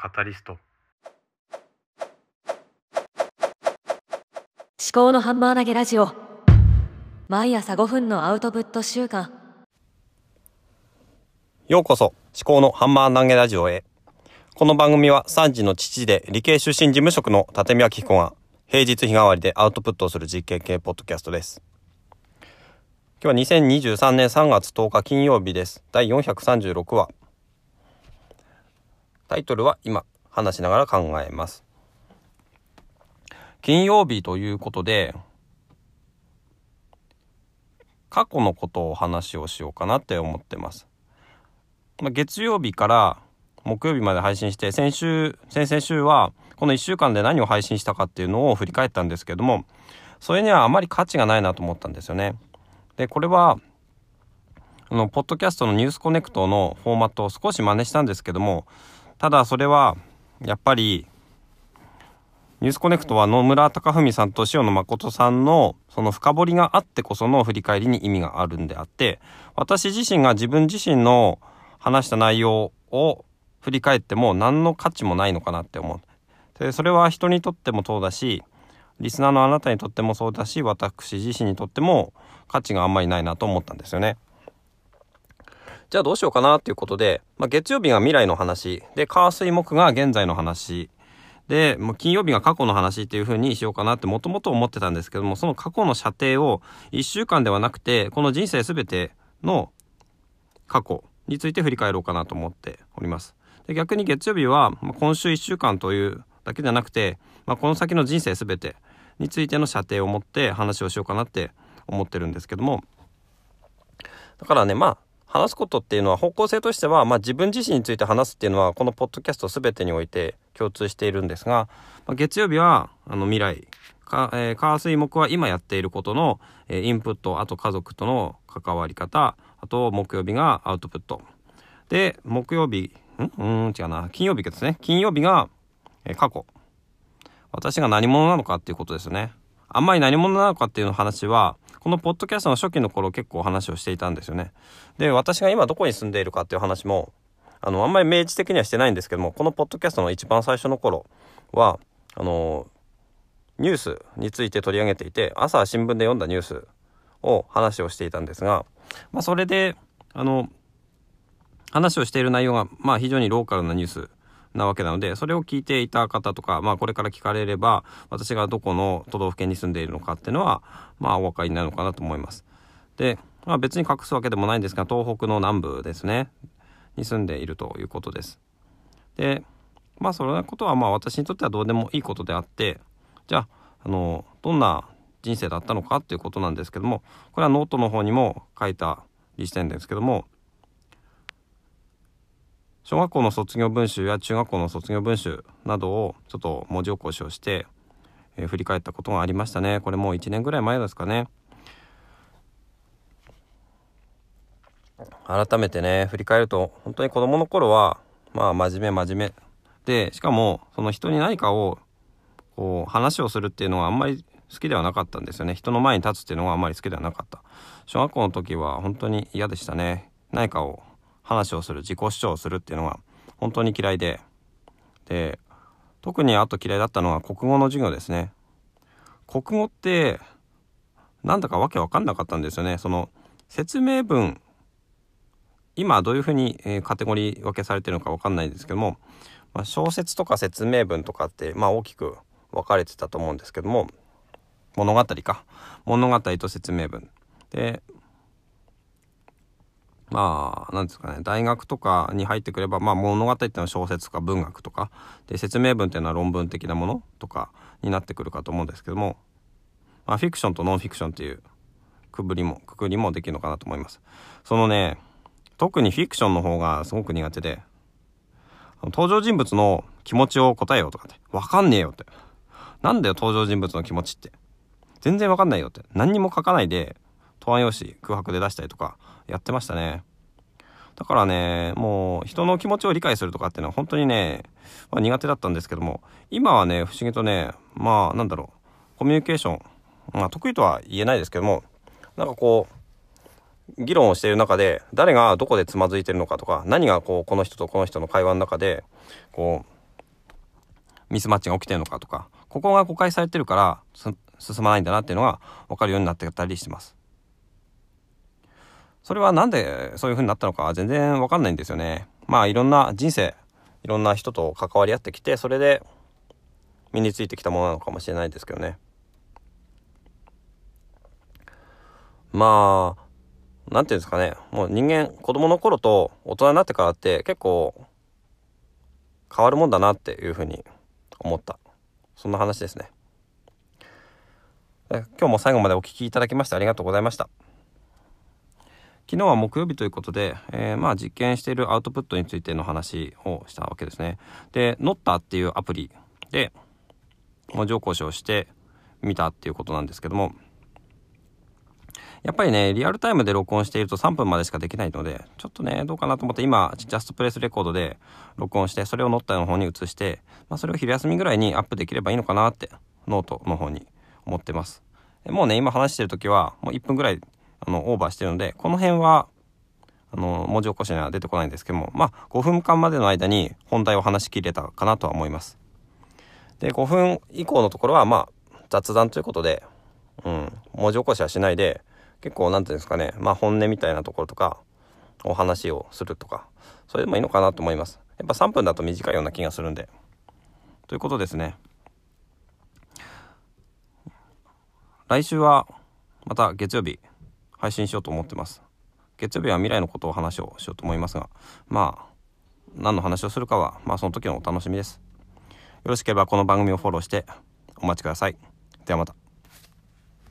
カタリスト。思考のハンマー投げラジオ。毎朝5分のアウトプット週間。ようこそ思考のハンマー投げラジオへ。この番組は3児の父で理系出身事務職の立見明彦が平日日替わりでアウトプットをする実験系ポッドキャストです。今日は2023年3月10日金曜日です。第436話タイトルは今話しながら考えます。金曜日ということで、過去のことを話をしようかなって思ってます。まあ、月曜日から木曜日まで配信して、先週、先々週はこの1週間で何を配信したかっていうのを振り返ったんですけども、それにはあまり価値がないなと思ったんですよね。で、これは、あの、ポッドキャストのニュースコネクトのフォーマットを少し真似したんですけども、ただそれはやっぱりニュースコネクトは野村貴文さんと塩野誠さんのその深掘りがあってこその振り返りに意味があるんであって私自身が自分自身の話した内容を振り返っても何の価値もないのかなって思う。でそれは人にとってもそうだしリスナーのあなたにとってもそうだし私自身にとっても価値があんまりないなと思ったんですよね。じゃあどうしようかなっていうことで、まあ、月曜日が未来の話、で、火水木が現在の話、で、もう金曜日が過去の話っていう風にしようかなってもともと思ってたんですけども、その過去の射程を1週間ではなくて、この人生すべての過去について振り返ろうかなと思っております。で逆に月曜日は、まあ、今週1週間というだけじゃなくて、まあ、この先の人生すべてについての射程を持って話をしようかなって思ってるんですけども、だからね、まあ、話すことっていうのは方向性としては、まあ、自分自身について話すっていうのはこのポッドキャスト全てにおいて共通しているんですが、まあ、月曜日はあの未来。か、えー、火水木は今やっていることの、えー、インプットあと家族との関わり方あと木曜日がアウトプット。で木曜日ん？うん違うな。金曜日ですね。金曜日が、えー、過去。私が何者なのかっていうことですね。あんまり何者なのかっていう話はこのポッドキャストの初期の頃結構話をしていたんですよね。で、私が今どこに住んでいるかっていう話も、あの、あんまり明示的にはしてないんですけども、このポッドキャストの一番最初の頃は、あの、ニュースについて取り上げていて、朝新聞で読んだニュースを話をしていたんですが、まあ、それで、あの、話をしている内容が、まあ、非常にローカルなニュースなわけなので、それを聞いていた方とか、まあこれから聞かれれば、私がどこの都道府県に住んでいるのかっていうのは、まあお分かりになるのかなと思います。で、まあ別に隠すわけでもないんですが、東北の南部ですね、に住んでいるということです。で、まあそのことはまあ私にとってはどうでもいいことであって、じゃあ、あの、どんな人生だったのかっていうことなんですけども、これはノートの方にも書いたりしてるんですけども、小学校の卒業文集や中学校の卒業文集などをちょっと文字起こしをして、えー、振り返ったことがありましたね。これもう1年ぐらい前ですかね。改めてね振り返ると本当に子供の頃はまあ真面目真面目。でしかもその人に何かをこう話をするっていうのはあんまり好きではなかったんですよね。人の前に立つっていうのはあんまり好きではなかった。小学校の時は本当に嫌でしたね。何かを話をする自己主張をするっていうのが本当に嫌いで。で特にあと嫌いだったのは国語の授業ですね。国語ってなんだかわけわかんなかったんですよね。その説明文今どういうふうに、え、カテゴリー分けされてるのかわかんないんですけども、まあ、小説とか説明文とかって、まあ、大きく分かれてたと思うんですけども物語か。物語と説明文。でまあ、なんですかね、大学とかに入ってくれば、まあ物語っていうのは小説とか文学とか、で、説明文っていうのは論文的なものとかになってくるかと思うんですけども、まあフィクションとノンフィクションっていうくぶりも、くくりもできるのかなと思います。そのね、特にフィクションの方がすごく苦手で、登場人物の気持ちを答えようとかって、わかんねえよって。なんだよ登場人物の気持ちって。全然わかんないよって。何にも書かないで、答案用紙空白で出したりとかやってましたね。だからね、もう人の気持ちを理解するとかっていうのは本当にね、まあ、苦手だったんですけども、今はね、不思議とね、まあなんだろう、コミュニケーション、まあ得意とは言えないですけども、なんかこう、議論をしている中で、誰がどこでつまずいてるのかとか、何がこう、この人とこの人の会話の中で、こう、ミスマッチが起きてるのかとかここが誤解されてるから進まないんだなっていうのが分かるようになってたりしてます。それはなんでそういう風になったのか全然分かんないんですよね。まあいろんな人生いろんな人と関わり合ってきてそれで身についてきたものなのかもしれないですけどね。まあ何て言うんですかね。もう人間子供の頃と大人になってからって結構変わるもんだなっていうふうに思った。そんな話ですね。今日も最後までお聴きいただきましてありがとうございました。昨日は木曜日ということで、えー、まあ実験しているアウトプットについての話をしたわけですねでノッタっていうアプリで文字起こしをしてみたっていうことなんですけどもやっぱりね、リアルタイムで録音していると3分までしかできないので、ちょっとね、どうかなと思って今、 Just Press Record で録音して、それをノートの方に移して、まあ、それを昼休みぐらいにアップできればいいのかなって、ノートの方に思ってます。もうね、今話してる時は、もう1分ぐらい、あの、オーバーしてるので、この辺は、あの、文字起こしには出てこないんですけども、まあ、5分間までの間に本題を話しきれたかなとは思います。で、5分以降のところは、まあ、雑談ということで、うん、文字起こしはしないで、結構何て言うんですかねまあ本音みたいなところとかお話をするとかそれでもいいのかなと思います。やっぱ3分だと短いような気がするんで。ということですね。来週はまた月曜日。配信しようと思ってます。月曜日は未来のことを話をしようと思いますがまあ何の話をするかはまあその時のお楽しみです。よろしければこの番組をフォローしてお待ちください。ではまた。